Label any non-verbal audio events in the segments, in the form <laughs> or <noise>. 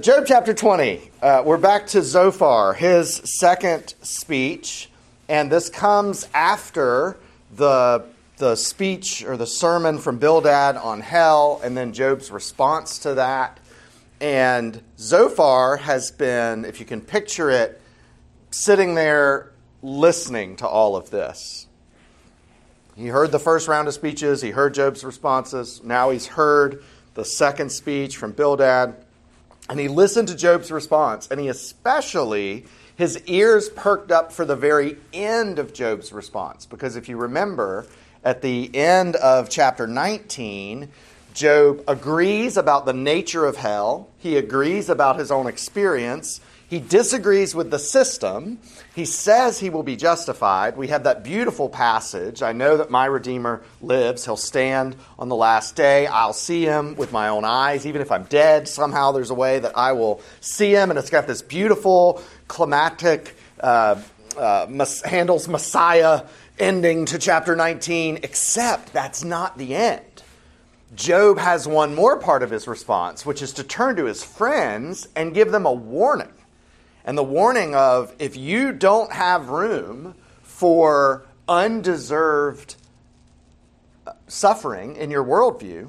Job chapter 20. Uh, we're back to Zophar, his second speech, and this comes after the, the speech or the sermon from Bildad on hell, and then Job's response to that. And Zophar has been, if you can picture it, sitting there listening to all of this. He heard the first round of speeches, he heard Job's responses, now he's heard the second speech from Bildad. And he listened to Job's response, and he especially, his ears perked up for the very end of Job's response. Because if you remember, at the end of chapter 19, Job agrees about the nature of hell, he agrees about his own experience, he disagrees with the system. He says he will be justified. We have that beautiful passage I know that my Redeemer lives. He'll stand on the last day. I'll see him with my own eyes. Even if I'm dead, somehow there's a way that I will see him. And it's got this beautiful, climatic, uh, uh, Handel's Messiah ending to chapter 19, except that's not the end. Job has one more part of his response, which is to turn to his friends and give them a warning and the warning of if you don't have room for undeserved uh, suffering in your worldview,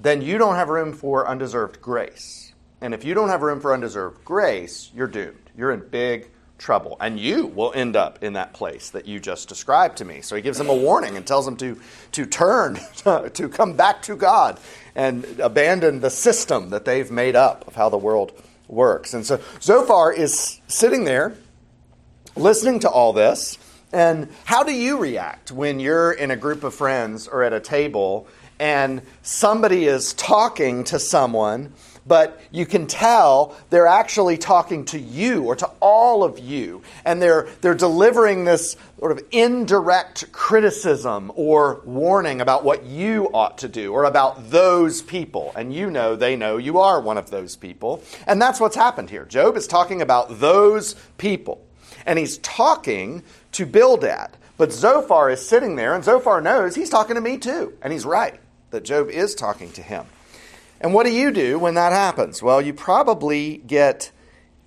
then you don't have room for undeserved grace. And if you don't have room for undeserved grace, you're doomed. You're in big trouble. And you will end up in that place that you just described to me. So he gives them a warning and tells them to, to turn, <laughs> to come back to God and abandon the system that they've made up of how the world works. And so Zophar is sitting there listening to all this. And how do you react when you're in a group of friends or at a table and somebody is talking to someone but you can tell they're actually talking to you or to all of you. And they're, they're delivering this sort of indirect criticism or warning about what you ought to do or about those people. And you know they know you are one of those people. And that's what's happened here. Job is talking about those people. And he's talking to Bildad. But Zophar is sitting there, and Zophar knows he's talking to me too. And he's right that Job is talking to him. And what do you do when that happens? Well, you probably get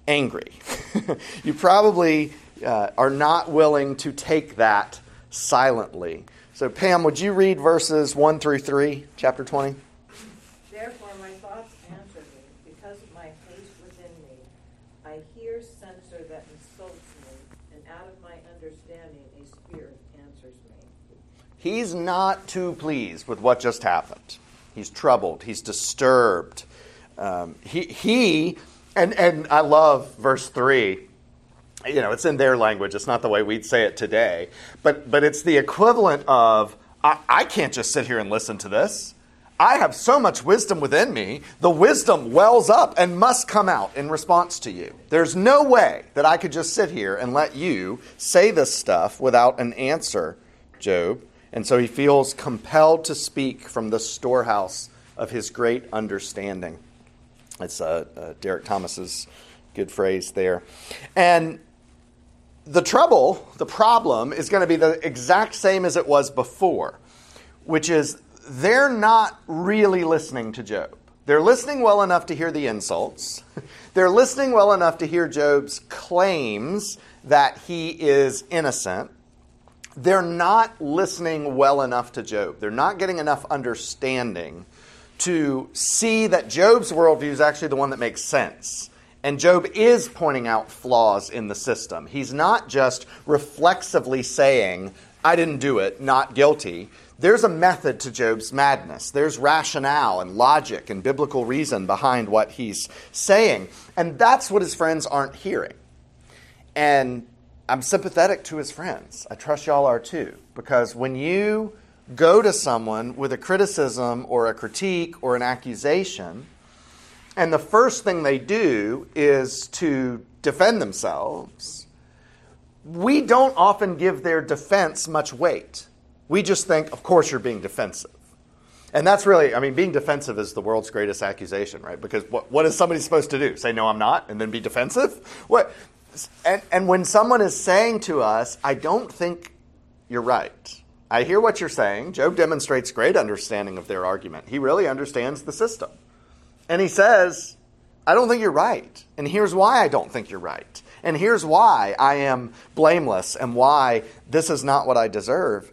angry. <laughs> you probably uh, are not willing to take that silently. So, Pam, would you read verses 1 through 3, chapter 20? Therefore, my thoughts answer me. Because of my haste within me, I hear censor that insults me, and out of my understanding, a spirit answers me. He's not too pleased with what just happened. He's troubled. He's disturbed. Um, he, he and, and I love verse 3. You know, it's in their language. It's not the way we'd say it today. But, but it's the equivalent of I, I can't just sit here and listen to this. I have so much wisdom within me, the wisdom wells up and must come out in response to you. There's no way that I could just sit here and let you say this stuff without an answer, Job. And so he feels compelled to speak from the storehouse of his great understanding. It's uh, uh, Derek Thomas's good phrase there. And the trouble, the problem, is going to be the exact same as it was before, which is they're not really listening to Job. They're listening well enough to hear the insults. <laughs> They're listening well enough to hear Job's claims that he is innocent they're not listening well enough to Job. They're not getting enough understanding to see that Job's worldview is actually the one that makes sense. And Job is pointing out flaws in the system. He's not just reflexively saying, I didn't do it, not guilty. There's a method to Job's madness. There's rationale and logic and biblical reason behind what he's saying. And that's what his friends aren't hearing. And I'm sympathetic to his friends. I trust y'all are too. Because when you go to someone with a criticism or a critique or an accusation, and the first thing they do is to defend themselves, we don't often give their defense much weight. We just think, of course, you're being defensive. And that's really, I mean, being defensive is the world's greatest accusation, right? Because what, what is somebody supposed to do? Say, no, I'm not, and then be defensive? What? And, and when someone is saying to us, I don't think you're right, I hear what you're saying. Job demonstrates great understanding of their argument. He really understands the system. And he says, I don't think you're right. And here's why I don't think you're right. And here's why I am blameless and why this is not what I deserve.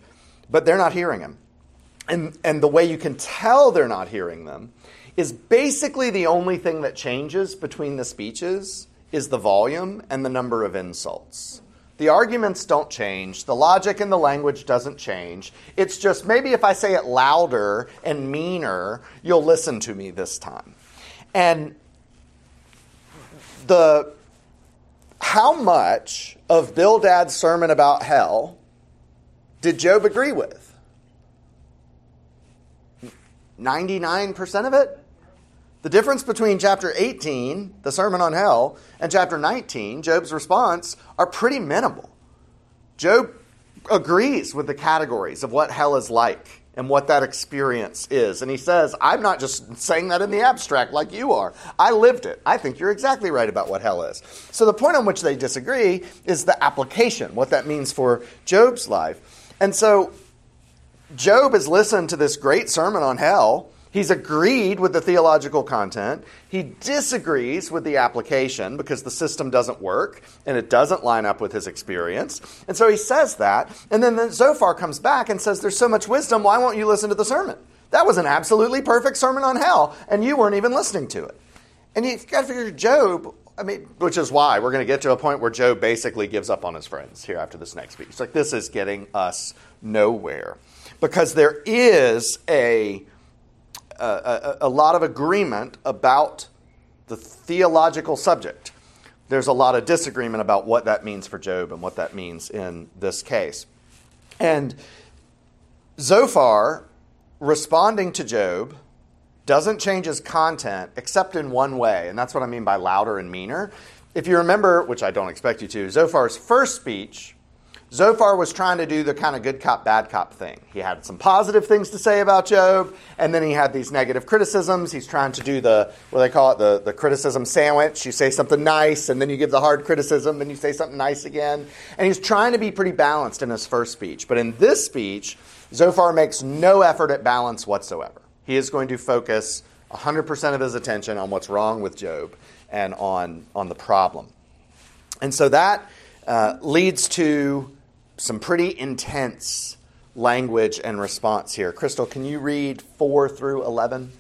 But they're not hearing him. And, and the way you can tell they're not hearing them is basically the only thing that changes between the speeches is the volume and the number of insults. The arguments don't change. The logic and the language doesn't change. It's just maybe if I say it louder and meaner, you'll listen to me this time. And the how much of Bildad's sermon about hell did Job agree with? 99% of it? The difference between chapter 18, the Sermon on Hell, and chapter 19, Job's response, are pretty minimal. Job agrees with the categories of what hell is like and what that experience is. And he says, I'm not just saying that in the abstract like you are. I lived it. I think you're exactly right about what hell is. So the point on which they disagree is the application, what that means for Job's life. And so Job has listened to this great sermon on hell He's agreed with the theological content. He disagrees with the application because the system doesn't work and it doesn't line up with his experience. And so he says that. And then Zophar comes back and says, There's so much wisdom. Why won't you listen to the sermon? That was an absolutely perfect sermon on hell, and you weren't even listening to it. And you've got to figure, Job, I mean, which is why we're going to get to a point where Job basically gives up on his friends here after this next speech. It's like, this is getting us nowhere. Because there is a lot of agreement about the theological subject. There's a lot of disagreement about what that means for Job and what that means in this case. And Zophar, responding to Job, doesn't change his content except in one way, and that's what I mean by louder and meaner. If you remember, which I don't expect you to, Zophar's first speech Zophar was trying to do the kind of good cop, bad cop thing. He had some positive things to say about Job, and then he had these negative criticisms. He's trying to do the, what they call it, the, the criticism sandwich. You say something nice, and then you give the hard criticism, then you say something nice again. And he's trying to be pretty balanced in his first speech. But in this speech, Zophar makes no effort at balance whatsoever. He is going to focus 100% of his attention on what's wrong with Job and on, on the problem. And so that uh, leads to some pretty intense language and response here. Crystal, can you read 4 through 11?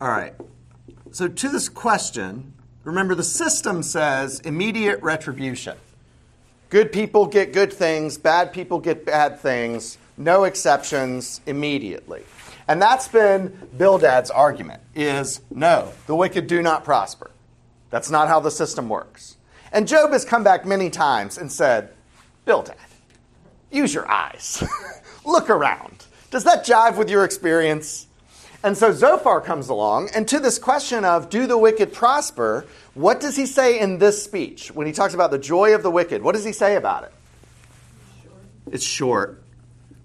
All right. So, to this question, remember the system says immediate retribution. Good people get good things, bad people get bad things, no exceptions immediately. And that's been Bildad's argument is no, the wicked do not prosper. That's not how the system works. And Job has come back many times and said, Bildad, use your eyes. <laughs> Look around. Does that jive with your experience? And so Zophar comes along, and to this question of do the wicked prosper, what does he say in this speech when he talks about the joy of the wicked? What does he say about it? Short. It's short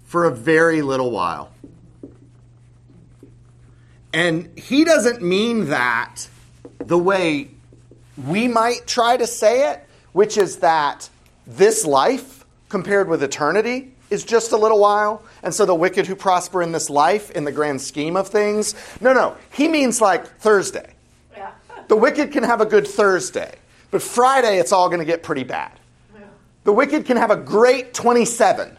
for a very little while. And he doesn't mean that the way we might try to say it, which is that this life compared with eternity is just a little while, and so the wicked who prosper in this life, in the grand scheme of things. No, no, he means like Thursday. Yeah. The wicked can have a good Thursday, but Friday it's all going to get pretty bad. Yeah. The wicked can have a great 27,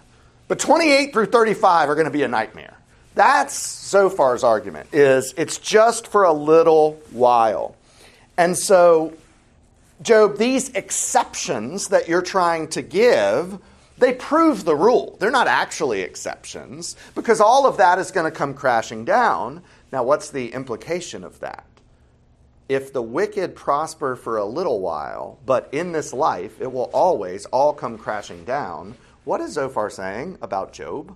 but 28 through 35 are going to be a nightmare. That's so Zophar's argument is it's just for a little while. And so Job, these exceptions that you're trying to give they prove the rule. They're not actually exceptions because all of that is going to come crashing down. Now, what's the implication of that? if the wicked prosper for a little while, but in this life it will always all come crashing down, what is Zophar saying about Job?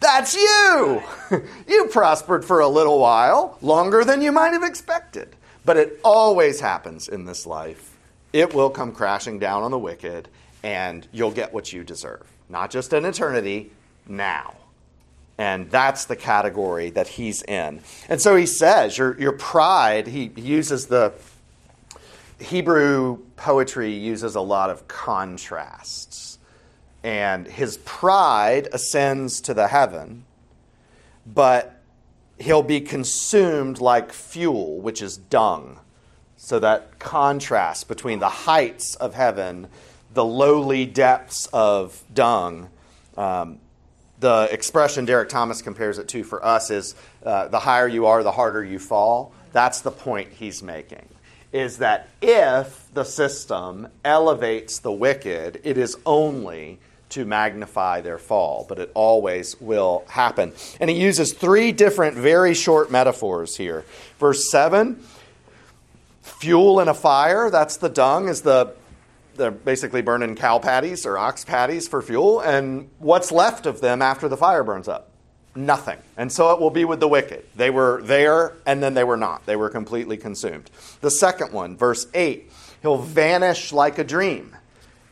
That's you! <laughs> you prospered for a little while, longer than you might have expected. But it always happens in this life. It will come crashing down on the wicked, and you'll get what you deserve. Not just in eternity, now. And that's the category that he's in. And so he says, your, your pride, he uses the Hebrew poetry uses a lot of contrasts. And his pride ascends to the heaven, but he'll be consumed like fuel, which is dung. So that contrast between the heights of heaven, the lowly depths of dung, um, the expression Derek Thomas compares it to for us is uh, the higher you are, the harder you fall. That's the point he's making. Is that if the system elevates the wicked, it is only to magnify their fall, but it always will happen. And he uses three different, very short metaphors here. Verse 7 fuel in a fire, that's the dung, is the they're basically burning cow patties or ox patties for fuel, and what's left of them after the fire burns up? Nothing. And so it will be with the wicked. They were there and then they were not. They were completely consumed. The second one, verse 8, he'll vanish like a dream.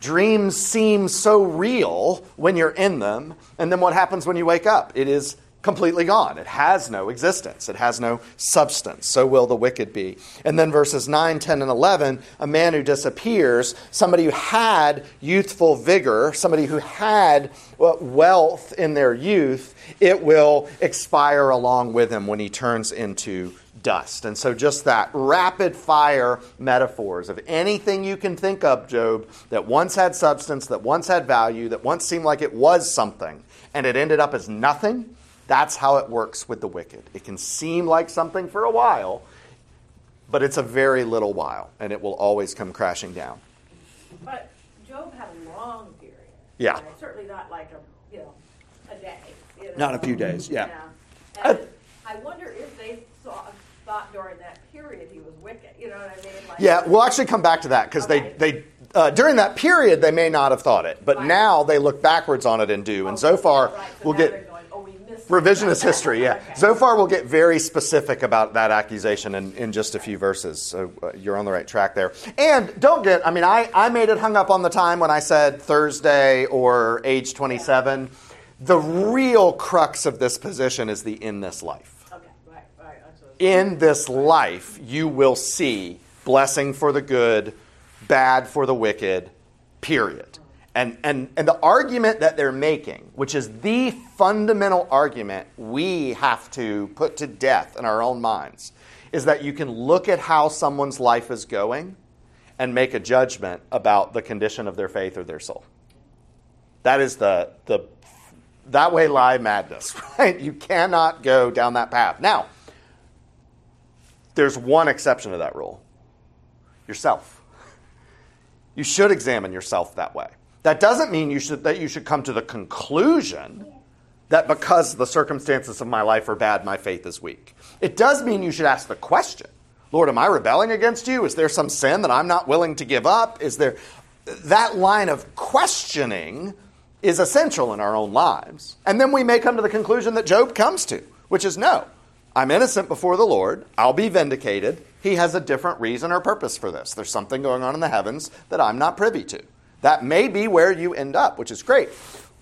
Dreams seem so real when you're in them, and then what happens when you wake up? It is completely gone. It has no existence, it has no substance. So will the wicked be. And then verses 9, 10, and 11 a man who disappears, somebody who had youthful vigor, somebody who had uh, wealth in their youth, it will expire along with him when he turns into dust. And so, just that rapid fire metaphors of anything you can think of, Job, that once had substance, that once had value, that once seemed like it was something, and it ended up as nothing that's how it works with the wicked. It can seem like something for a while, but it's a very little while, and it will always come crashing down. But Job had a long period. Yeah. Right? Certainly not like a you know a day. You know? Not a few days. Yeah. yeah. And I wonder if they saw, thought during that period he was wicked. You know what I mean? Like, yeah, we'll actually come back to that because okay. they they uh, during that period they may not have thought it, but right. now they look backwards on it and do. And so far, right. so we'll get revisionist history, yeah. okay. Zophar will get very specific about that accusation in, in just a few verses. So uh, you're on the right track there. And don't get, I mean, I, I made it hung up on the time when I said Thursday or age 27. Yeah. The real crux of this position is the in this life. Okay, right, right. In this life, you will see blessing for the good, bad for the wicked, period. And, and, and the argument that they're making, which is the fundamental argument we have to put to death in our own minds, is that you can look at how someone's life is going and make a judgment about the condition of their faith or their soul. That is the, the that way lie madness, <laughs> right? You cannot go down that path. Now, there's one exception to that rule yourself. You should examine yourself that way. That doesn't mean you should, that you should come to the conclusion that because the circumstances of my life are bad, my faith is weak. It does mean you should ask the question Lord, am I rebelling against you? Is there some sin that I'm not willing to give up? Is there that line of questioning is essential in our own lives. And then we may come to the conclusion that Job comes to, which is no, I'm innocent before the Lord. I'll be vindicated. He has a different reason or purpose for this. There's something going on in the heavens that I'm not privy to. That may be where you end up, which is great.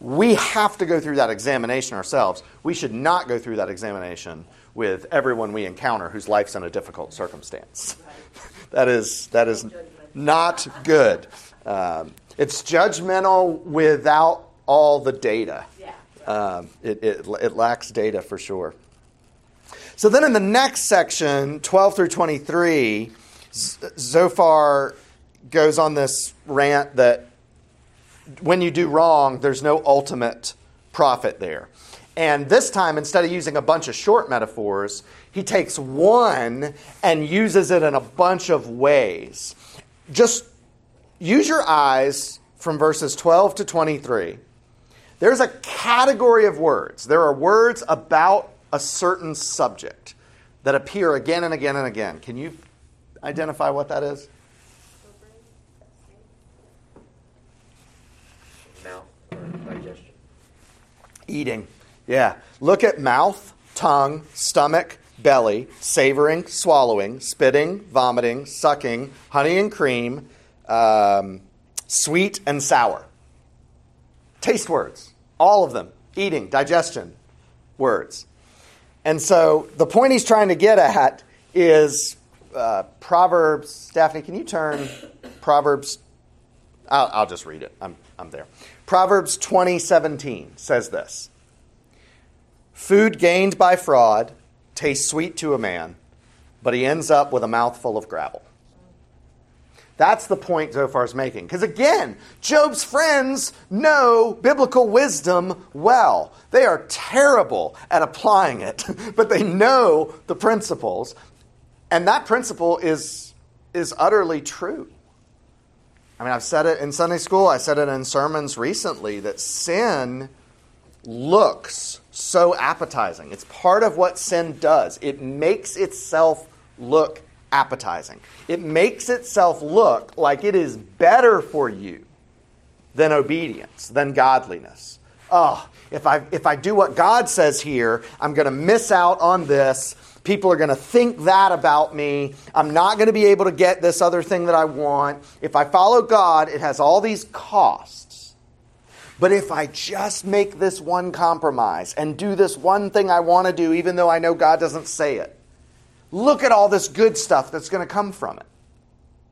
We have to go through that examination ourselves. We should not go through that examination with everyone we encounter whose life's in a difficult circumstance. <laughs> that is that is not good. Um, it's judgmental without all the data. Um, it, it, it lacks data for sure. So then in the next section, 12 through 23, Zophar goes on this rant that when you do wrong, there's no ultimate profit there. And this time, instead of using a bunch of short metaphors, he takes one and uses it in a bunch of ways. Just use your eyes from verses 12 to 23. There's a category of words. There are words about a certain subject. that appear again and again and again. Can you identify what that is? Mouth or digestion. Eating. Yeah. Look at mouth, tongue, stomach, belly, savoring, swallowing, spitting, vomiting, sucking, honey and cream, um, sweet and sour. Taste words. All of them. Eating, digestion words. And so the point he's trying to get at is uh, Proverbs. Daphne, can you turn Proverbs? I'll, I'll just read it. I'm, I'm there. Proverbs 20, 17 says this Food gained by fraud tastes sweet to a man, but he ends up with a mouthful of gravel. That's the point Zophar's making. Because again, Job's friends know biblical wisdom well. They are terrible at applying it, <laughs> but they know the principles. And that principle is, is utterly true. I mean, I've said it in Sunday school, I said it in sermons recently that sin looks so appetizing. It's part of what sin does, it makes itself look appetizing. It makes itself look like it is better for you than obedience, than godliness. Oh, if I, if I do what God says here, I'm going to miss out on this. People are going to think that about me. I'm not going to be able to get this other thing that I want. If I follow God, it has all these costs. But if I just make this one compromise and do this one thing I want to do, even though I know God doesn't say it, look at all this good stuff that's going to come from it.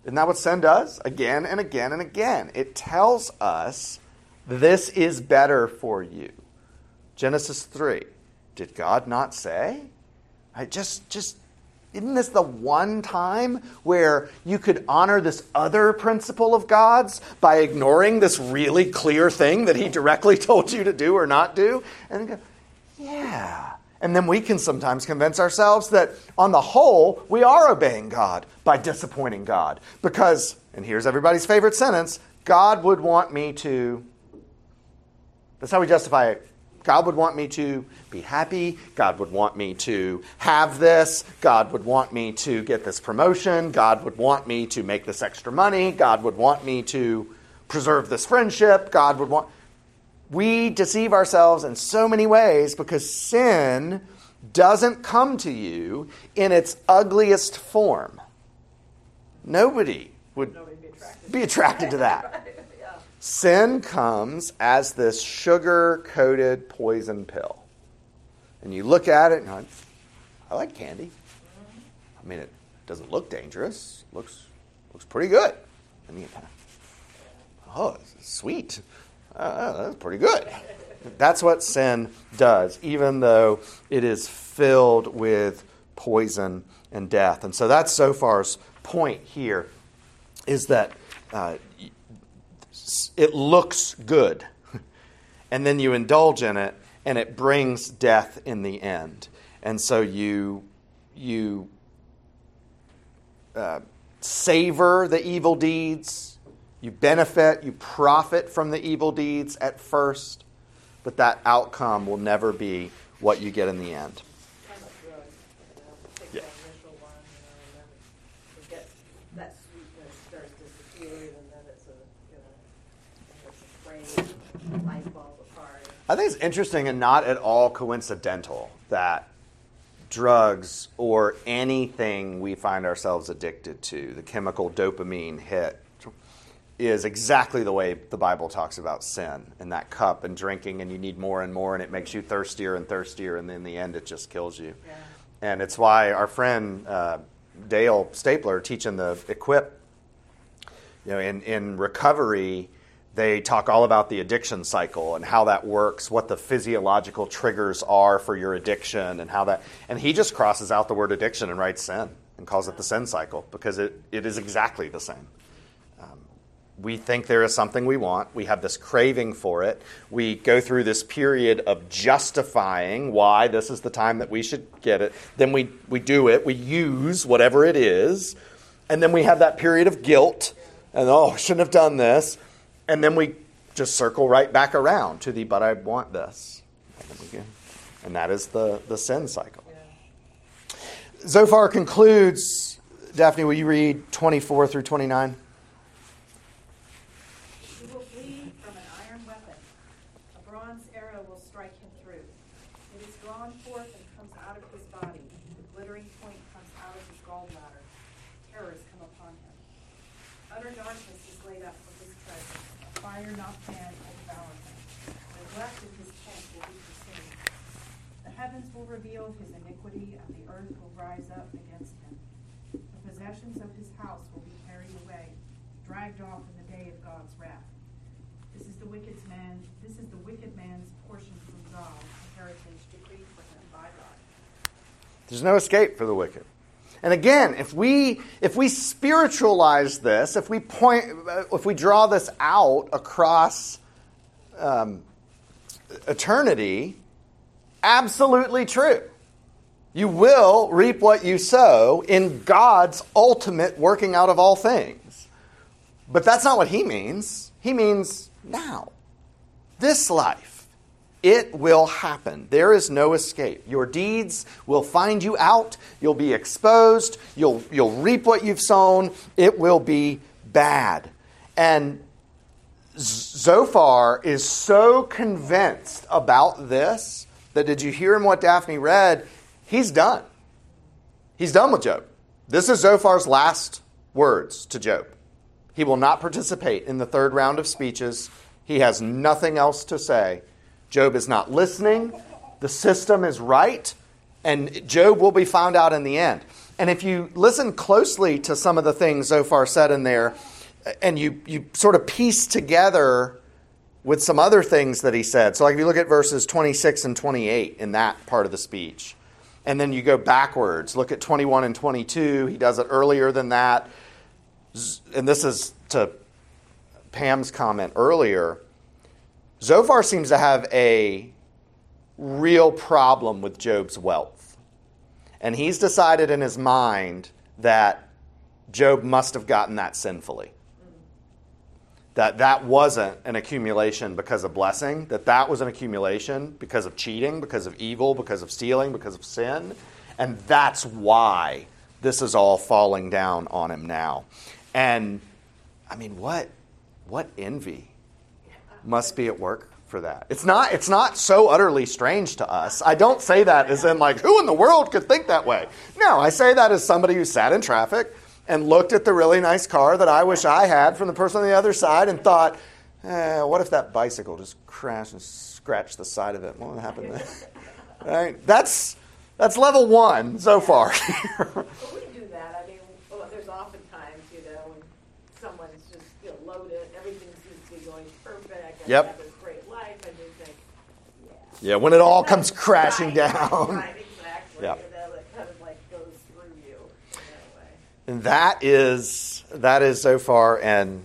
Isn't that what sin does? Again and again and again. It tells us this is better for you. Genesis 3. Did God not say? I just just isn't this the one time where you could honor this other principle of God's by ignoring this really clear thing that He directly <laughs> told you to do or not do? And go, yeah. And then we can sometimes convince ourselves that on the whole, we are obeying God by disappointing God. Because, and here's everybody's favorite sentence God would want me to. That's how we justify it. God would want me to be happy. God would want me to have this. God would want me to get this promotion. God would want me to make this extra money. God would want me to preserve this friendship. God would want. We deceive ourselves in so many ways because sin doesn't come to you in its ugliest form. Nobody would Nobody be attracted. be attracted to that. <laughs> Sin comes as this sugar coated poison pill. And you look at it and like, I like candy. I mean, it doesn't look dangerous. looks looks pretty good. And you oh, sweet. Uh, that's pretty good. That's what sin does, even though it is filled with poison and death. And so that's Zophar's point here, is that uh, it looks good, <laughs> and then you indulge in it, and it brings death in the end. And so you you uh, savor the evil deeds, you benefit, you profit from the evil deeds at first, but that outcome will never be what you get in the end. Kind of drugs, you know, take Yeah. that initial one, you know, and then you get that sweetness starts disappearing, and then it's a, you know, it's a crave, apart. I think it's interesting and not at all coincidental that drugs or anything we find ourselves addicted to, the chemical dopamine hit, is exactly the way the Bible talks about sin and that cup and drinking, and you need more and more, and it makes you thirstier and thirstier, and in the end, it just kills you. Yeah. And it's why our friend uh, Dale Stapler teaching the Equip, you know, in, in recovery, they talk all about the addiction cycle and how that works, what the physiological triggers are for your addiction, and how that. And he just crosses out the word addiction and writes sin and calls it the sin cycle because it, it is exactly the same. Um, we think there is something we want. We have this craving for it. We go through this period of justifying why this is the time that we should get it. Then we, we do it. We use whatever it is. And then we have that period of guilt and, oh, I shouldn't have done this. And then we just circle right back around to the, but I want this. And, then we get- and that is the, the sin cycle. Zophar concludes. Daphne, will you read 24 through 29? He will flee from an iron weapon. A bronze arrow will strike him through. It is drawn forth and comes out of his body. The glittering point comes out of his gallbladder. Terrors come upon him. Utter darkness is laid up for his treasure. A fire not fanned will devour him. Neglect in his tent will be consumed. The heavens will reveal his iniquity, and the earth will rise up against him. The possessions of his house will be carried away, dragged off in the day of God's wrath. This is the wicked man. This is the wicked man's portion from God, a heritage decreed for him by God. There's no escape for the wicked. And again, if we if we spiritualize this, if we point, if we draw this out across um, eternity, absolutely true. You will reap what you sow in God's ultimate working out of all things. But that's not what he means. He means now, this life. It will happen. There is no escape. Your deeds will find you out. You'll be exposed. You'll, you'll reap what you've sown. It will be bad. And Zophar is so convinced about this that did you hear him what Daphne read? He's done. He's done with Job. This is Zophar's last words to Job. He will not participate in the third round of speeches. He has nothing else to say. Job is not listening. The system is right. And Job will be found out in the end. And if you listen closely to some of the things Zophar said in there, and you, you sort of piece together with some other things that he said. So, like if you look at verses 26 and 28 in that part of the speech, and then you go backwards, look at 21 and 22. He does it earlier than that. And this is to Pam's comment earlier. Zophar seems to have a real problem with Job's wealth. And he's decided in his mind that Job must have gotten that sinfully. That that wasn't an accumulation because of blessing, that that was an accumulation because of cheating, because of evil, because of stealing, because of sin. And that's why this is all falling down on him now. And I mean, what what envy must be at work for that. It's not it's not so utterly strange to us. I don't say that as in like who in the world could think that way. No, I say that as somebody who sat in traffic and looked at the really nice car that I wish I had from the person on the other side and thought, eh, what if that bicycle just crashed and scratched the side of it? What would happen then? <laughs> right? That's that's level one so far. <laughs> But we do that. I mean, well, there's oftentimes, you know, when someone's just you know, loaded, everything seems to be going Yep. they have this great life, and you think, yeah. yeah, when it all comes crashing Right, down. Right, exactly. Yep. You know, that kind of like you in that way. And that is that is Zophar and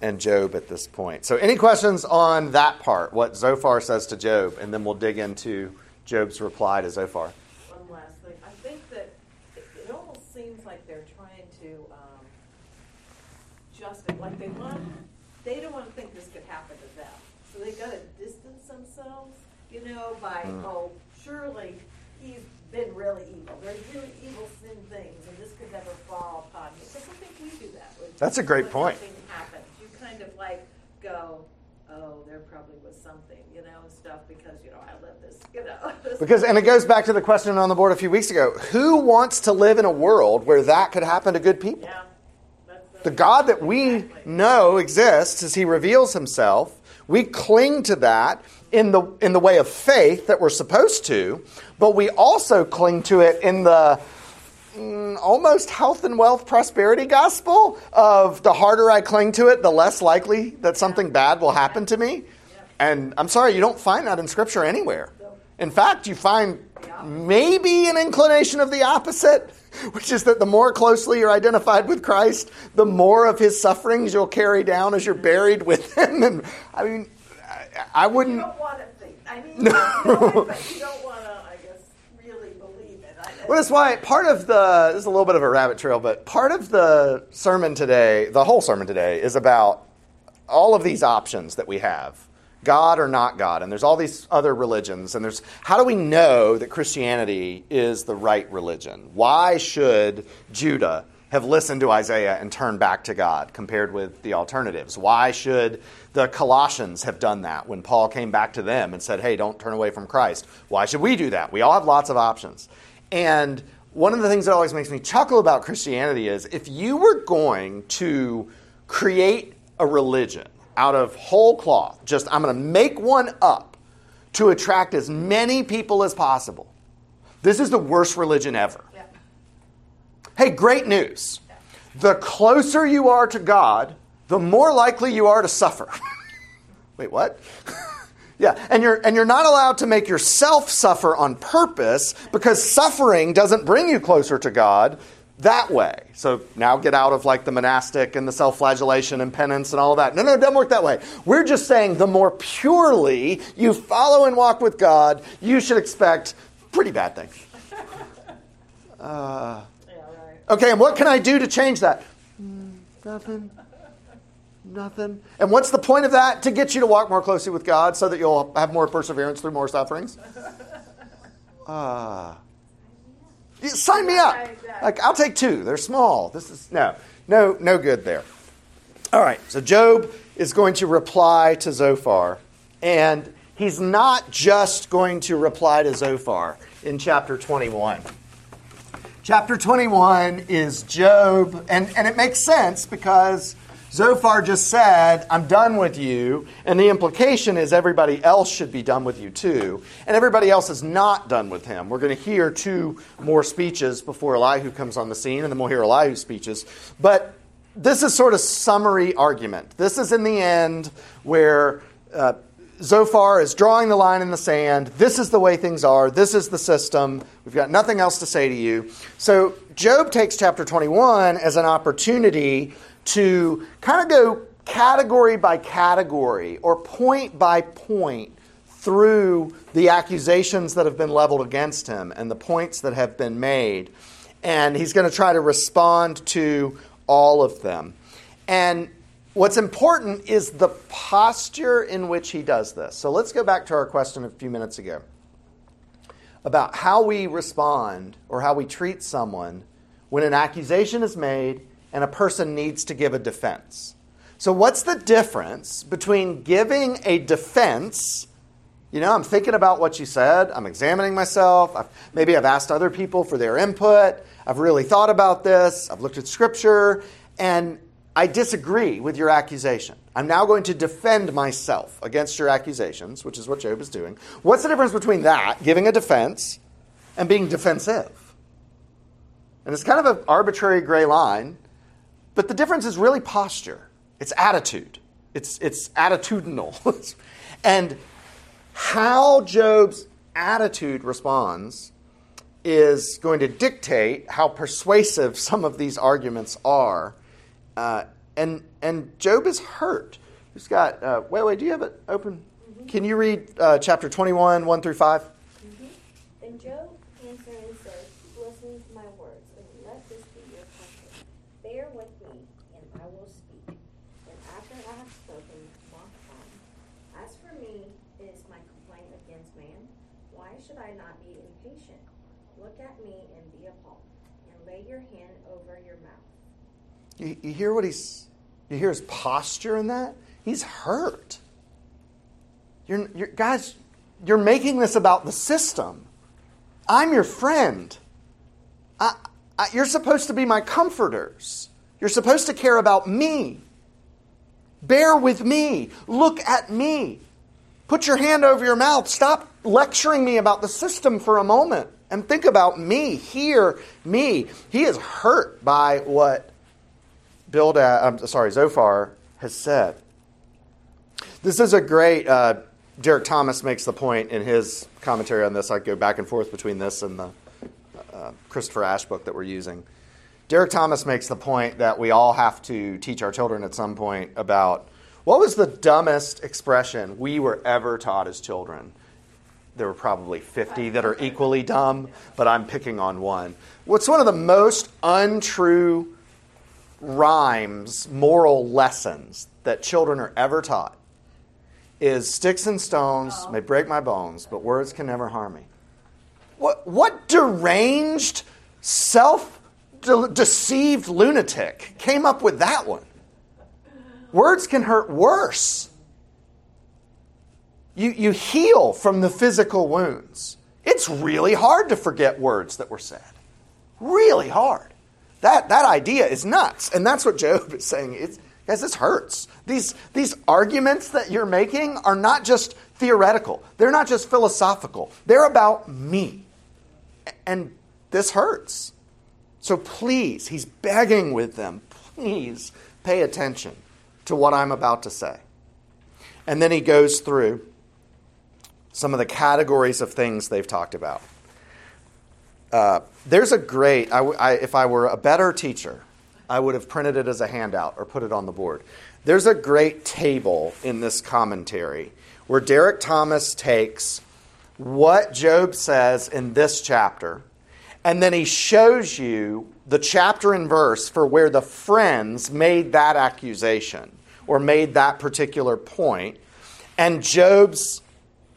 and Job at this point. So any questions on that part, what Zophar says to Job, and then we'll dig into Job's reply to Zophar. One last thing. I think that it, it almost seems like they're trying to um, just like they want. They don't want to think this could happen to them, so they got to distance themselves. By hmm. oh, surely he's been really evil. There's really evil sin things, and this could never fall upon me. Because I think we do that. When- That's a great point. Something happens, you kind of like go. Oh, there probably was something, you know, and stuff because you know I live this, you know. this <laughs> Because and it goes back to the question on the board a few weeks ago. Who wants to live in a world where that could happen to good people? Yeah. The God that we know exists as he reveals himself, we cling to that in the in the way of faith that we're supposed to, but we also cling to it in the mm, almost health and wealth prosperity gospel of the harder I cling to it, the less likely that something bad will happen to me. And I'm sorry, you don't find that in scripture anywhere. In fact, you find maybe an inclination of the opposite, <laughs> which is that the more closely you're identified with Christ, the more of his sufferings you'll carry down as you're buried with him. <laughs> And I mean, I, I wouldn't. don't want to think. I mean, No. <laughs> you but you don't want to, I guess, really believe it. I, Well, that's why part of the this is a little bit of a rabbit trail, but part of the sermon today, the whole sermon today, is about all of these options that we have God or not God? And there's all these other religions. And there's how do we know that Christianity is the right religion? Why should Judah have listened to Isaiah and turned back to God compared with the alternatives? Why should the Colossians have done that when Paul came back to them and said, hey, don't turn away from Christ? Why should we do that? We all have lots of options. And one of the things that always makes me chuckle about Christianity is if you were going to create a religion out of whole cloth, just I'm going to make one up to attract as many people as possible, this is the worst religion ever. Hey, great news. The closer you are to God, the more likely you are to suffer. <laughs> Wait, what? <laughs> yeah, and you're and you're not allowed to make yourself suffer on purpose because suffering doesn't bring you closer to God that way. So now get out of like the monastic and the self-flagellation and penance and all that. No, no, it doesn't work that way. We're just saying the more purely you follow and walk with God, you should expect pretty bad things. <laughs> Uh. Okay, and what can I do to change that? Mm, nothing. Nothing. And what's the point of that? To get you to walk more closely with God so that you'll have more perseverance through more sufferings? <laughs> Uh, yeah, sign me up. Like I'll take two. They're small. This is no, no, no good there. All right. So Job is going to reply to Zophar, and he's not just going to reply to Zophar in chapter twenty-one. Chapter 21 is Job, and, and it makes sense because Zophar just said, I'm done with you, and the implication is everybody else should be done with you too, and everybody else is not done with him. We're going to hear two more speeches before Elihu comes on the scene, and then we'll hear Elihu's speeches. But this is sort of summary argument. This is in the end where uh, Zophar is drawing the line in the sand. This is the way things are. This is the system. We've got nothing else to say to you. So Job takes chapter 21 as an opportunity to kind of go category by category or point by point through the accusations that have been leveled against him and the points that have been made. And he's going to try to respond to all of them. And what's important is the posture in which he does this. So let's go back to our question a few minutes ago about how we respond or how we treat someone when an accusation is made and a person needs to give a defense. So, what's the difference between giving a defense? You know, I'm thinking about what you said. I'm examining myself. I've, maybe I've asked other people for their input. I've really thought about this. I've looked at scripture. And I disagree with your accusation. I'm now going to defend myself against your accusations, which is what Job is doing. What's the difference between that, giving a defense, and being defensive? And it's kind of an arbitrary gray line, but the difference is really posture. It's attitude. It's, it's attitudinal. <laughs> and how Job's attitude responds is going to dictate how persuasive some of these arguments are. Uh, and, and Job is hurt. He's got, uh, wait, wait, do you have it open? Can you read uh, chapter 21, 1 through 5? Then Job answered and said, Listen to my words, and let this be your comfort. Bear with me, and I will speak. And after I have spoken, walk on. As for me, it is my complaint against man. Why should I not be impatient? Look at me and be appalled, and lay your hand over your mouth. You, you hear what he's, you hear his posture in that? He's hurt. You're, you're, guys, you're making this about the system. I'm your friend. I, I, you're supposed to be my comforters. You're supposed to care about me. Bear with me. Look at me. Put your hand over your mouth. Stop lecturing me about the system for a moment and think about me. Hear me. He is hurt by what Bildad, I'm sorry, Zophar has said. This is a great. Uh, Derek Thomas makes the point in his commentary on this. I go back and forth between this and the uh, Christopher Ash book that we're using. Derek Thomas makes the point that we all have to teach our children at some point about what was the dumbest expression we were ever taught as children. There were probably 50 that are equally dumb, but I'm picking on one. What's one of the most untrue rhymes, moral lessons that children are ever taught is sticks and stones Oh. may break my bones, but words can never harm me. What, what deranged, self deceived lunatic came up with that one? Words can hurt worse. You, you heal from the physical wounds. It's really hard to forget words that were said. Really hard. That, that idea is nuts. And that's what Job is saying. It's, guys, this hurts. These, these arguments that you're making are not just theoretical, they're not just philosophical, they're about me. And this hurts. So please, he's begging with them, please pay attention to what I'm about to say. And then he goes through some of the categories of things they've talked about. Uh, there's a great, I, I, if I were a better teacher, I would have printed it as a handout or put it on the board. There's a great table in this commentary where Derek Thomas takes what Job says in this chapter, and then he shows you the chapter and verse for where the friends made that accusation or made that particular point, and Job's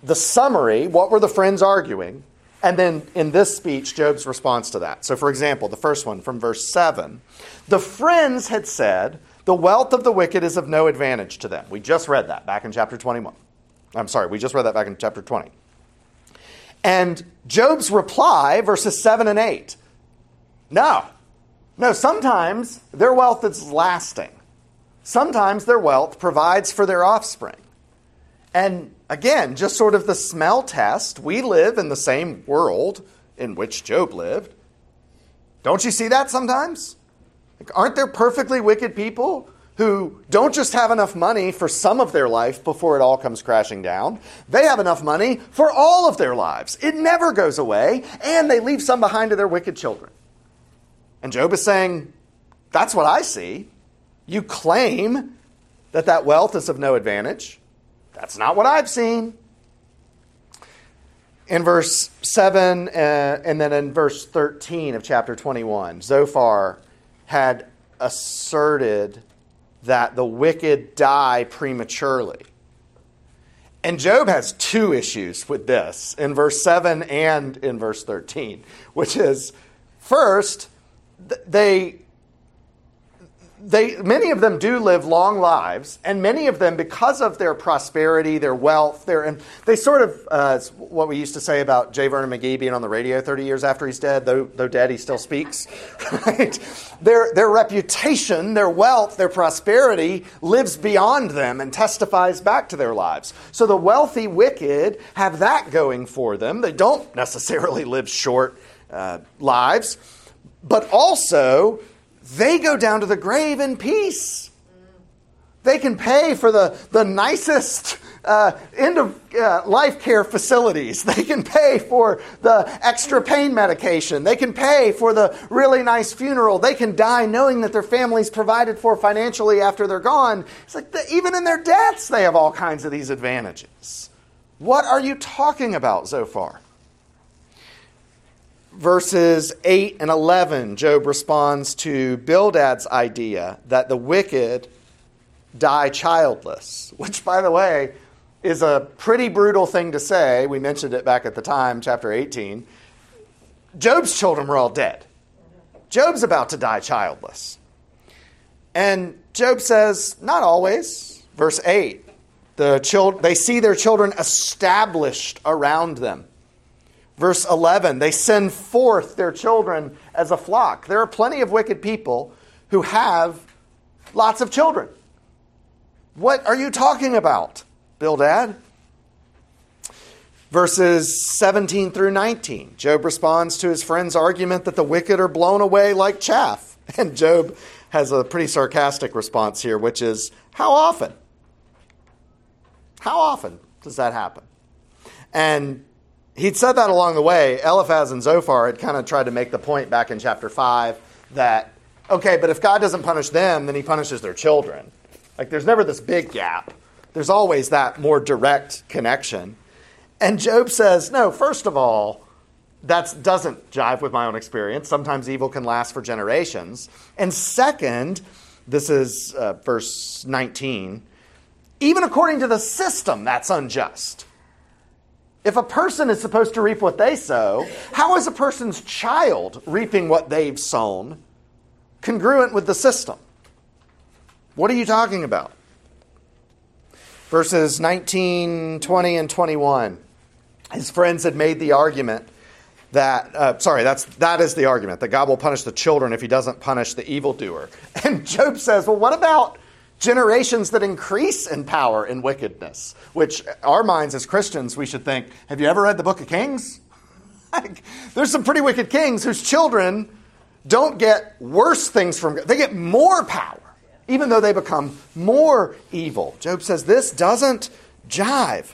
the summary, what were the friends arguing? And then in this speech, Job's response to that. So, for example, the first one from verse 7 the friends had said, The wealth of the wicked is of no advantage to them. We just read that back in chapter 21. I'm sorry, we just read that back in chapter 20. And Job's reply, verses 7 and 8 no. No, sometimes their wealth is lasting. Sometimes their wealth provides for their offspring. And again, just sort of the smell test, we live in the same world in which Job lived. Don't you see that sometimes? Like, aren't there perfectly wicked people who don't just have enough money for some of their life before it all comes crashing down? They have enough money for all of their lives. It never goes away, and they leave some behind to their wicked children. And Job is saying, That's what I see. You claim that that wealth is of no advantage. That's not what I've seen. In verse 7 uh, and then in verse 13 of chapter 21, Zophar had asserted that the wicked die prematurely. And Job has two issues with this in verse 7 and in verse 13, which is first, they they many of them do live long lives, and many of them, because of their prosperity, their wealth, their and they sort of uh, what we used to say about J. Vernon McGee being on the radio 30 years after he's dead, though though dead he still speaks. <laughs> Right? Their their reputation, their wealth, their prosperity lives beyond them and testifies back to their lives. So the wealthy wicked have that going for them. They don't necessarily live short uh, lives, but also they go down to the grave in peace. They can pay for the, the nicest uh, end of uh, life care facilities. <laughs> They can pay for the extra pain medication. They can pay for the really nice funeral. They can die knowing that their family's provided for financially after they're gone. It's like the, even in their deaths, they have all kinds of these advantages. What are you talking about, Zophar? Verses 8 and 11, Job responds to Bildad's idea that the wicked die childless, which, by the way, is a pretty brutal thing to say. We mentioned it back at the time, chapter 18. Job's children were all dead. Job's about to die childless. And Job says, not always. Verse 8 the child, they see their children established around them. Verse 11, they send forth their children as a flock. There are plenty of wicked people who have lots of children. What are you talking about, Bildad? Verses 17 through 19, Job responds to his friend's argument that the wicked are blown away like chaff. <laughs> And Job has a pretty sarcastic response here, which is, How often? How often does that happen? And he'd said that along the way. Eliphaz and Zophar had kind of tried to make the point back in chapter 5 that, okay, but if God doesn't punish them, then he punishes their children. Like there's never this big gap, there's always that more direct connection. And Job says, no, first of all, that doesn't jive with my own experience. Sometimes evil can last for generations. And second, this is uh, verse 19 Even according to the system, that's unjust. If a person is supposed to reap what they sow, how is a person's child reaping what they've sown congruent with the system? What are you talking about? Verses 19, 20, and 21. His friends had made the argument that uh, sorry that's that is the argument that god will punish the children if he doesn't punish the evildoer <laughs> and job says well what about generations that increase in power and wickedness which our minds as christians we should think have you ever read the book of kings <laughs> like, there's some pretty wicked kings whose children don't get worse things from god they get more power even though they become more evil job says this doesn't jive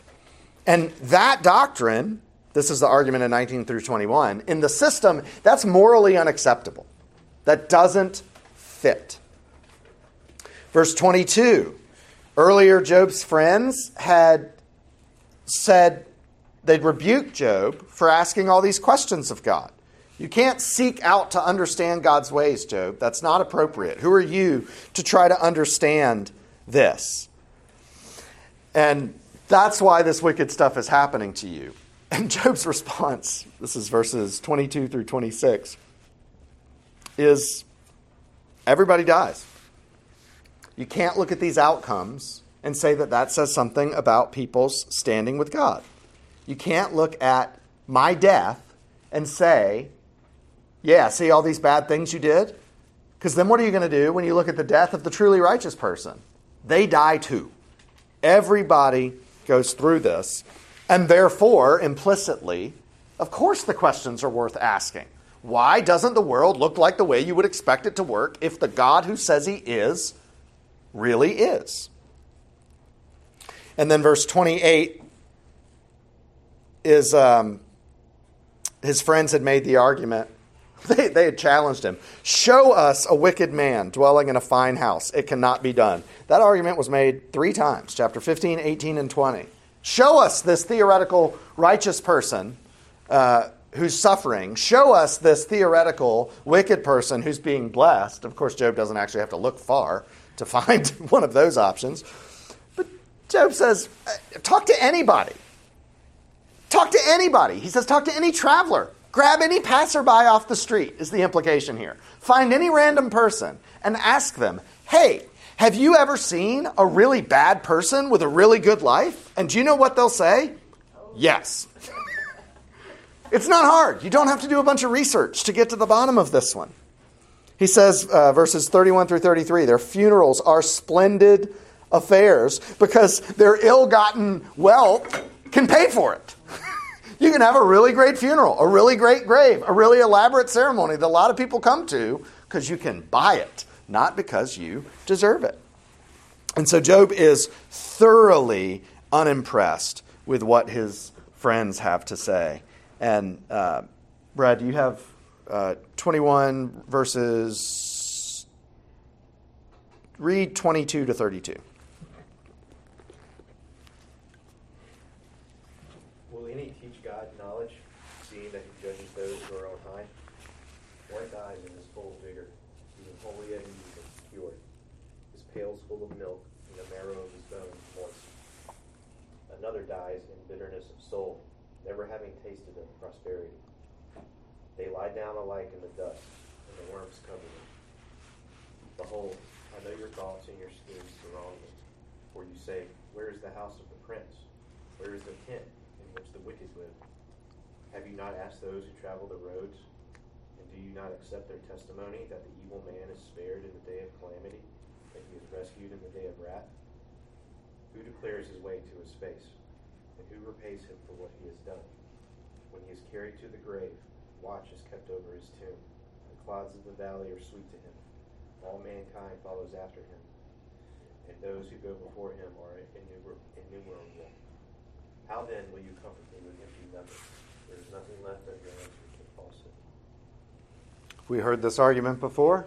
and that doctrine this is the argument in 19 through 21. In the system, that's morally unacceptable. That doesn't fit. Verse 22. Earlier, Job's friends had said they'd rebuke Job for asking all these questions of God. You can't seek out to understand God's ways, Job. That's not appropriate. Who are you to try to understand this? And that's why this wicked stuff is happening to you. <laughs> And Job's response, this is verses 22 through 26, is everybody dies. You can't look at these outcomes and say that that says something about people's standing with God. You can't look at my death and say, yeah, see all these bad things you did? Because then what are you going to do when you look at the death of the truly righteous person? They die too. Everybody goes through this. And therefore, implicitly, of course the questions are worth asking. Why doesn't the world look like the way you would expect it to work if the God who says he is really is? And then verse 28 is um, his friends had made the argument. <laughs> They, they had challenged him. Show us a wicked man dwelling in a fine house. It cannot be done. That argument was made three times chapter 15, 18, and 20. Show us this theoretical righteous person uh, who's suffering. Show us this theoretical wicked person who's being blessed. Of course, Job doesn't actually have to look far to find <laughs> one of those options. But Job says, uh, talk to anybody. Talk to anybody. He says, talk to any traveler. Grab any passerby off the street, is the implication here. Find any random person and ask them, hey, have you ever seen a really bad person with a really good life? And do you know what they'll say? Yes. <laughs> it's not hard. You don't have to do a bunch of research to get to the bottom of this one. He says, uh, verses 31 through 33, their funerals are splendid affairs because their ill gotten wealth can pay for it. <laughs> you can have a really great funeral, a really great grave, a really elaborate ceremony that a lot of people come to because you can buy it not because you deserve it. And so Job is thoroughly unimpressed with what his friends have to say. And uh, Brad, you have uh, 21 verses. Read 22 to 32. Will any teach God knowledge, seeing that he judges those who are on high? One dies in his full vigor, even wholly secure. His pails full of milk, and the marrow of his bones moist. Another dies in bitterness of soul, never having tasted of prosperity. They lie down alike in the dust, and the worms cover them. Behold, I know your thoughts and your schemes surround me. For you say, Where is the house of the prince? Where is the tent in which the wicked live? Have you not asked those who travel the roads? And do you not accept their testimony that the evil man is spared in the day of calamity, that he is rescued in the day of wrath? Who declares his way to his face? And who repays him for what he has done? When he is carried to the grave, watch is kept over his tomb. The clouds of the valley are sweet to him. All mankind follows after him, and those who go before him are innumerable. How then will you comfort me with empty numbers? There is nothing left of your answers but falsehood. We heard this argument before.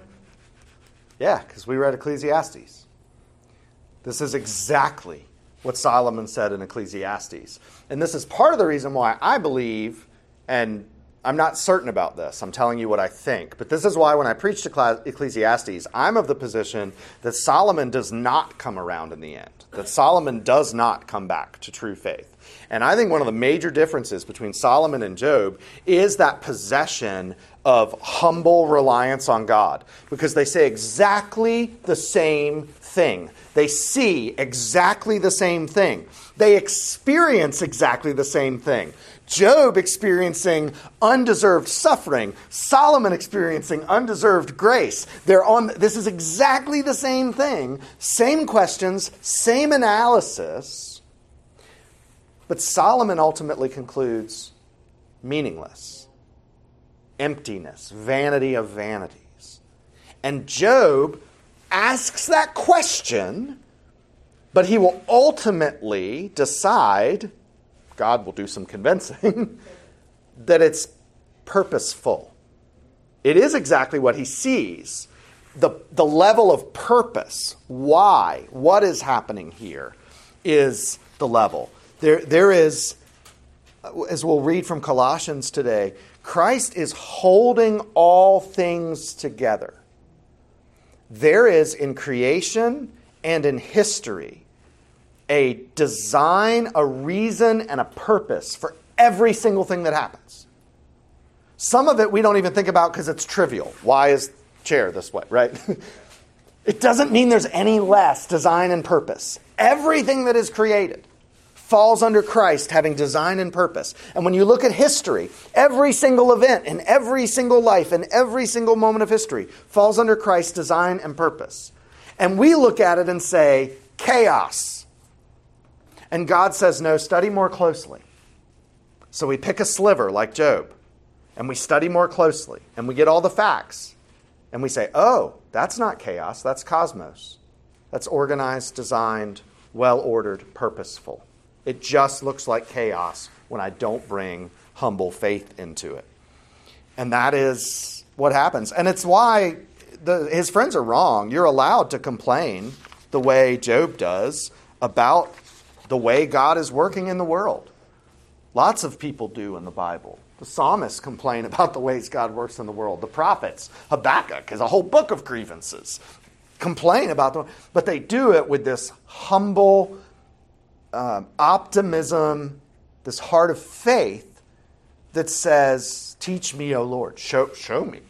Yeah, because we read Ecclesiastes. This is exactly what Solomon said in Ecclesiastes. And this is part of the reason why I believe, and I'm not certain about this. I'm telling you what I think. But this is why when I preach to Ecclesiastes, I'm of the position that Solomon does not come around in the end, that Solomon does not come back to true faith. And I think one of the major differences between Solomon and Job is that possession of humble reliance on God, because they say exactly the same thing. They see exactly the same thing. They experience exactly the same thing. Job experiencing undeserved suffering, Solomon experiencing undeserved grace. They're on this is exactly the same thing, same questions, same analysis. But Solomon ultimately concludes meaningless, emptiness, vanity of vanities. And Job asks that question, but he will ultimately decide God will do some convincing, <laughs> that it's purposeful. It is exactly what he sees. The, the level of purpose, why, what is happening here, is the level. There, there is, as we'll read from Colossians today, Christ is holding all things together. There is in creation and in history a design, a reason, and a purpose for every single thing that happens. Some of it we don't even think about because it's trivial. Why is chair this way, right? <laughs> it doesn't mean there's any less design and purpose. Everything that is created falls under Christ having design and purpose. And when you look at history, every single event in every single life in every single moment of history falls under Christ's design and purpose. And we look at it and say, chaos and God says, no, study more closely. So we pick a sliver like Job, and we study more closely, and we get all the facts, and we say, oh, that's not chaos, that's cosmos. That's organized, designed, well ordered, purposeful. It just looks like chaos when I don't bring humble faith into it. And that is what happens. And it's why the, his friends are wrong. You're allowed to complain the way Job does about the way God is working in the world. Lots of people do in the Bible. The psalmists complain about the ways God works in the world. The prophets, Habakkuk is a whole book of grievances, complain about them, but they do it with this humble um, optimism, this heart of faith that says, Teach me, O Lord, show, show me.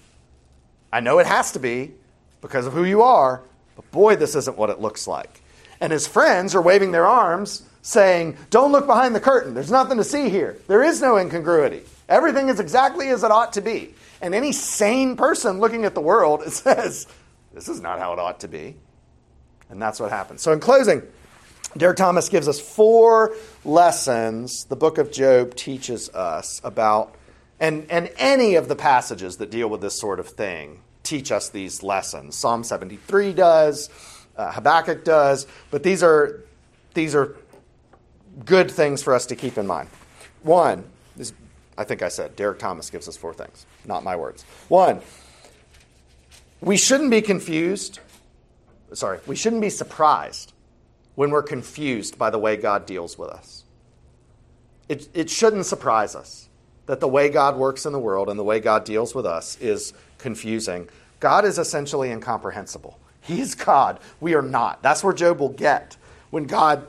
I know it has to be because of who you are, but boy, this isn't what it looks like. And his friends are waving their arms saying, Don't look behind the curtain. There's nothing to see here. There is no incongruity. Everything is exactly as it ought to be. And any sane person looking at the world <laughs> says, This is not how it ought to be. And that's what happens. So, in closing, Derek Thomas gives us four lessons the book of Job teaches us about, and, and any of the passages that deal with this sort of thing teach us these lessons. Psalm 73 does, uh, Habakkuk does, but these are, these are good things for us to keep in mind. One, is, I think I said, Derek Thomas gives us four things, not my words. One, we shouldn't be confused, sorry, we shouldn't be surprised when we're confused by the way God deals with us. It, it shouldn't surprise us that the way God works in the world and the way God deals with us is confusing. God is essentially incomprehensible. He is God. We are not. That's where Job will get when God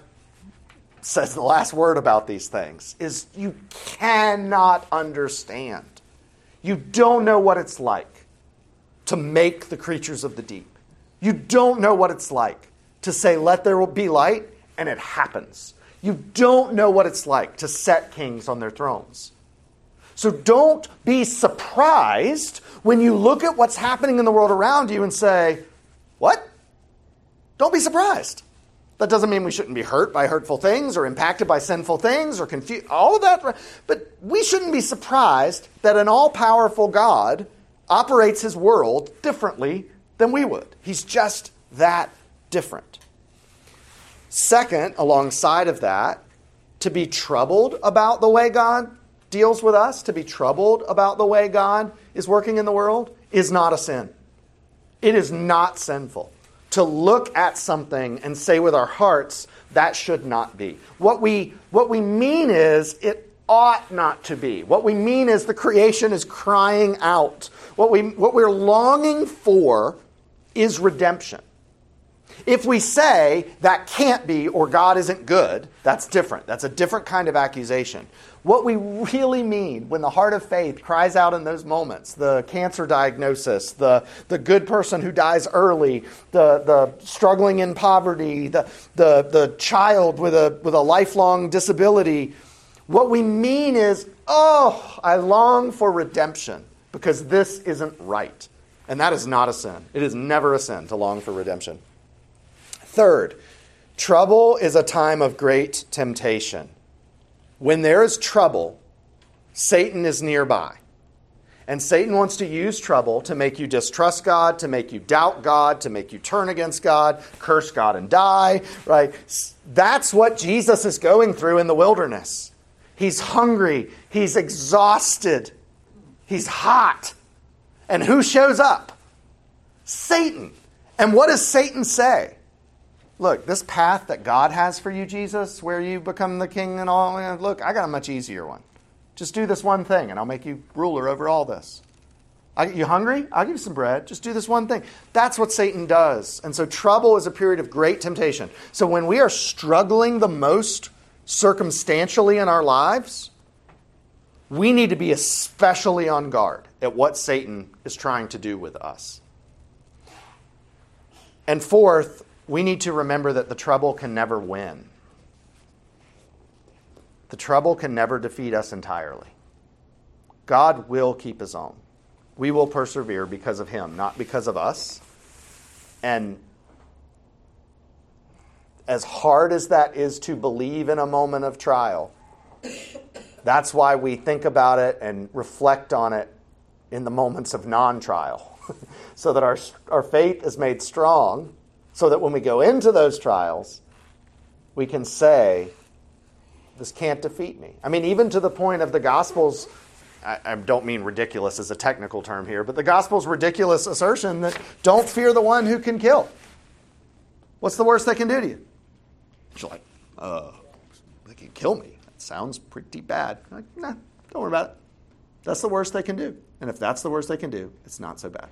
says the last word about these things is you cannot understand. You don't know what it's like to make the creatures of the deep. You don't know what it's like to say, let there be light, and it happens. You don't know what it's like to set kings on their thrones. So don't be surprised when you look at what's happening in the world around you and say, What? Don't be surprised. That doesn't mean we shouldn't be hurt by hurtful things or impacted by sinful things or confused, all of that. But we shouldn't be surprised that an all powerful God operates his world differently than we would. He's just that different. Second, alongside of that, to be troubled about the way God deals with us, to be troubled about the way God is working in the world, is not a sin. It is not sinful to look at something and say with our hearts, that should not be. What we, what we mean is, it ought not to be. What we mean is the creation is crying out. What, we, what we're longing for is redemption. If we say that can't be or God isn't good, that's different. That's a different kind of accusation. What we really mean when the heart of faith cries out in those moments the cancer diagnosis, the, the good person who dies early, the, the struggling in poverty, the, the, the child with a, with a lifelong disability what we mean is, oh, I long for redemption because this isn't right. And that is not a sin. It is never a sin to long for redemption. Third, trouble is a time of great temptation. When there is trouble, Satan is nearby. And Satan wants to use trouble to make you distrust God, to make you doubt God, to make you turn against God, curse God and die, right? That's what Jesus is going through in the wilderness. He's hungry, he's exhausted, he's hot. And who shows up? Satan. And what does Satan say? Look, this path that God has for you, Jesus, where you become the king and all, eh, look, I got a much easier one. Just do this one thing, and I'll make you ruler over all this. I, you hungry? I'll give you some bread. Just do this one thing. That's what Satan does. And so trouble is a period of great temptation. So when we are struggling the most circumstantially in our lives, we need to be especially on guard at what Satan is trying to do with us. And fourth, we need to remember that the trouble can never win. The trouble can never defeat us entirely. God will keep his own. We will persevere because of him, not because of us. And as hard as that is to believe in a moment of trial, that's why we think about it and reflect on it in the moments of non trial, <laughs> so that our, our faith is made strong so that when we go into those trials, we can say, This can't defeat me. I mean, even to the point of the Gospels, I, I don't mean ridiculous as a technical term here, but the Gospel's ridiculous assertion that don't fear the one who can kill. What's the worst they can do to you? She's like, uh, they can kill me. That sounds pretty bad. I'm like, nah, don't worry about it. That's the worst they can do. And if that's the worst they can do, it's not so bad.